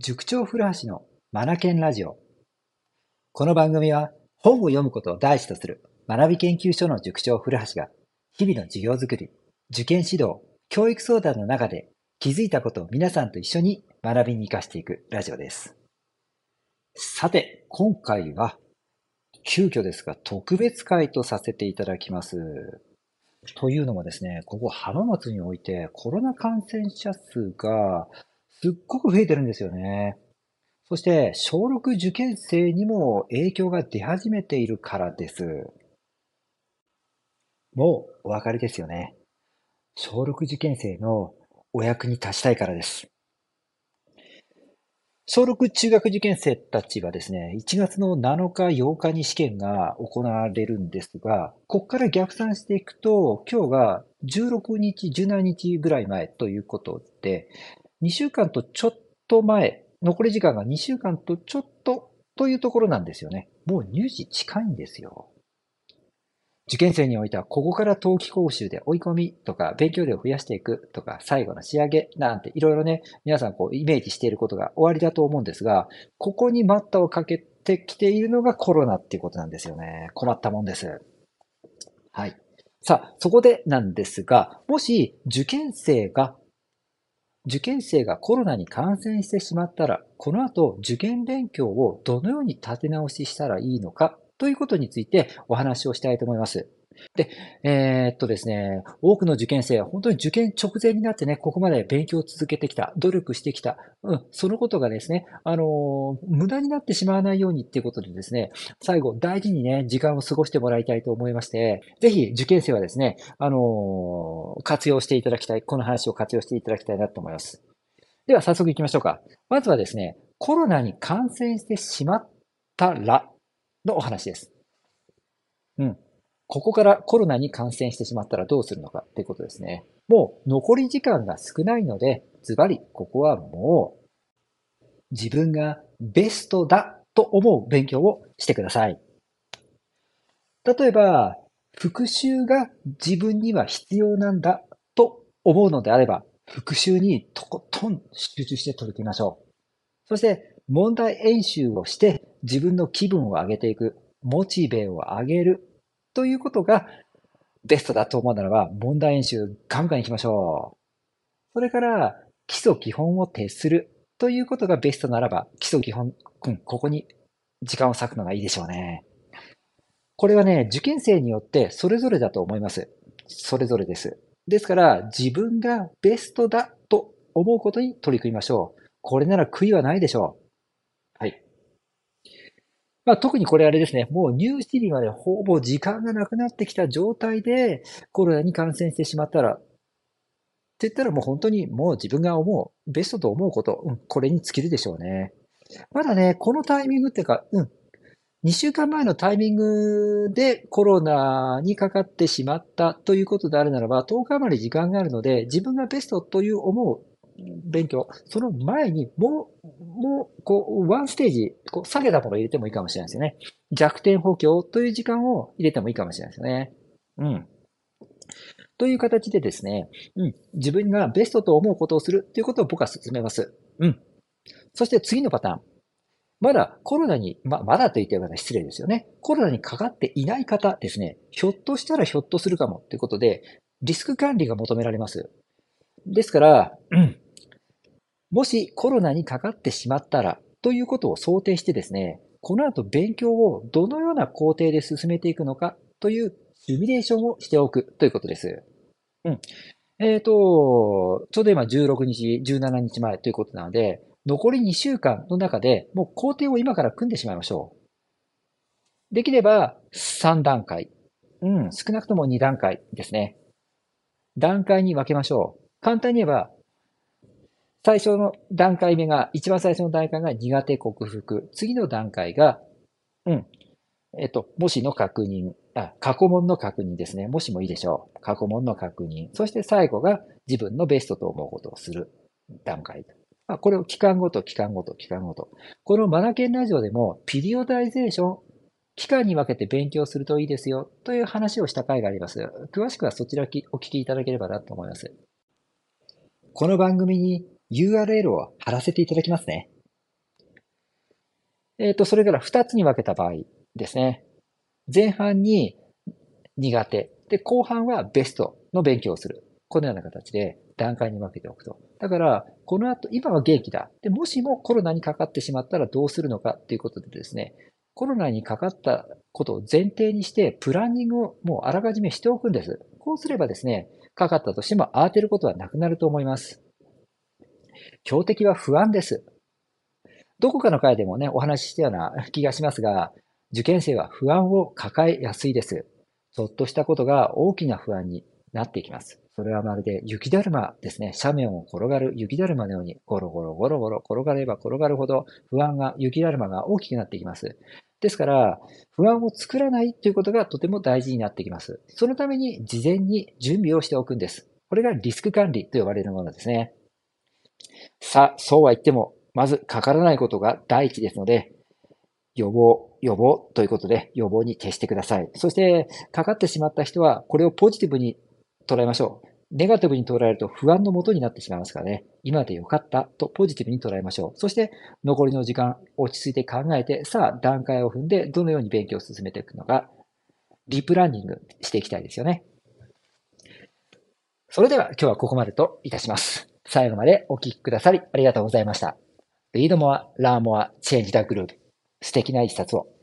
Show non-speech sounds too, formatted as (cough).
塾長古橋のマナケンラジオ。この番組は本を読むことを第一とする学び研究所の塾長古橋が日々の授業づくり、受験指導、教育相談の中で気づいたことを皆さんと一緒に学びに活かしていくラジオです。さて、今回は急遽ですが特別会とさせていただきます。というのもですね、ここ浜松においてコロナ感染者数がすっごく増えてるんですよね。そして、小6受験生にも影響が出始めているからです。もうお分かりですよね。小6受験生のお役に立ちたいからです。小6中学受験生たちはですね、1月の7日、8日に試験が行われるんですが、ここから逆算していくと、今日が16日、17日ぐらい前ということで、2週間とちょっと前、残り時間が2週間とちょっとというところなんですよね。もう入試近いんですよ。受験生においては、ここから冬季講習で追い込みとか、勉強量を増やしていくとか、最後の仕上げなんていろいろね、皆さんこうイメージしていることが終わりだと思うんですが、ここに待ったをかけてきているのがコロナっていうことなんですよね。困ったもんです。はい。さあ、そこでなんですが、もし受験生が受験生がコロナに感染してしまったら、この後受験勉強をどのように立て直ししたらいいのかということについてお話をしたいと思います。で、えー、っとですね、多くの受験生は本当に受験直前になってね、ここまで勉強を続けてきた、努力してきた、うん、そのことがですね、あの無駄になってしまわないようにっていうことでですね、最後大事にね、時間を過ごしてもらいたいと思いまして、ぜひ受験生はですね、あの活用していただきたい、この話を活用していただきたいなと思います。では早速行きましょうか。まずはですね、コロナに感染してしまったらのお話です。うん。ここからコロナに感染してしまったらどうするのかっていうことですね。もう残り時間が少ないので、ズバリ、ここはもう自分がベストだと思う勉強をしてください。例えば、復習が自分には必要なんだと思うのであれば、復習にとことん集中して取り組みましょう。そして、問題演習をして自分の気分を上げていく、モチベを上げるということがベストだと思うならば、問題演習ガンガン行きましょう。それから、基礎基本を徹するということがベストならば、基礎基本、うん、ここに時間を割くのがいいでしょうね。これはね、受験生によってそれぞれだと思います。それぞれです。ですから、自分がベストだと思うことに取り組みましょう。これなら悔いはないでしょう。まあ、特にこれあれですね、もう入試日までほぼ時間がなくなってきた状態でコロナに感染してしまったら、って言ったらもう本当にもう自分が思う、ベストと思うこと、うん、これに尽きるでしょうね。まだね、このタイミングっていうか、うん、2週間前のタイミングでコロナにかかってしまったということであるならば、10日余り時間があるので、自分がベストという思う勉強、その前にもう、もう、こう、ワンステージ、こう、下げたものを入れてもいいかもしれないですよね。弱点補強という時間を入れてもいいかもしれないですよね。うん。という形でですね、うん、自分がベストと思うことをするということを僕は進めます。うん。そして次のパターン。まだコロナに、ま、まだと言っては失礼ですよね。コロナにかかっていない方ですね。ひょっとしたらひょっとするかもということで、リスク管理が求められます。ですから、うん、もしコロナにかかってしまったらということを想定してですね、この後勉強をどのような工程で進めていくのかというシミュレーションをしておくということです。うん。えっ、ー、と、ちょうど今16日、17日前ということなので、残り2週間の中でもう工程を今から組んでしまいましょう。できれば3段階。うん、少なくとも2段階ですね。段階に分けましょう。簡単に言えば、最初の段階目が、一番最初の段階が苦手克服。次の段階が、うん。えっと、もしの確認。あ、過去問の確認ですね。もしもいいでしょう。過去問の確認。そして最後が自分のベストと思うことをする段階。まあ、これを期間ごと、期間ごと、期間ごと。このマナケンラジオでも、ピリオダイゼーション、期間に分けて勉強するといいですよ、という話をした回があります。詳しくはそちらお聞きいただければなと思います。この番組に URL を貼らせていただきますね。えっ、と、それから2つに分けた場合ですね。前半に苦手。で、後半はベストの勉強をする。このような形で段階に分けておくと。だから、この後、今は元気だ。で、もしもコロナにかかってしまったらどうするのかっていうことでですね、コロナにかかったことを前提にして、プランニングをもうあらかじめしておくんです。こうすればですね、かかったとしても慌てることはなくなると思います。標的は不安です。どこかの回でもね、お話ししたような (laughs) 気がしますが、受験生は不安を抱えやすいです。ちょっとしたことが大きな不安になっていきます。それはまるで雪だるまですね。斜面を転がる雪だるまのように、ゴロゴロゴロゴロ転がれば転がるほど不安が、雪だるまが大きくなっていきます。ですから、不安を作らないということがとても大事になってきます。そのために事前に準備をしておくんです。これがリスク管理と呼ばれるものですね。さあ、そうは言っても、まずかからないことが第一ですので、予防、予防ということで予防に徹してください。そして、かかってしまった人は、これをポジティブに捉えましょう。ネガティブに捉えると不安のもとになってしまいますからね。今でよかったとポジティブに捉えましょう。そして残りの時間、落ち着いて考えて、さあ段階を踏んでどのように勉強を進めていくのか、リプランニングしていきたいですよね。それでは今日はここまでといたします。最後までお聴きくださりありがとうございました。リードモア、ラーモア、チェンジダグループ。素敵な一冊を。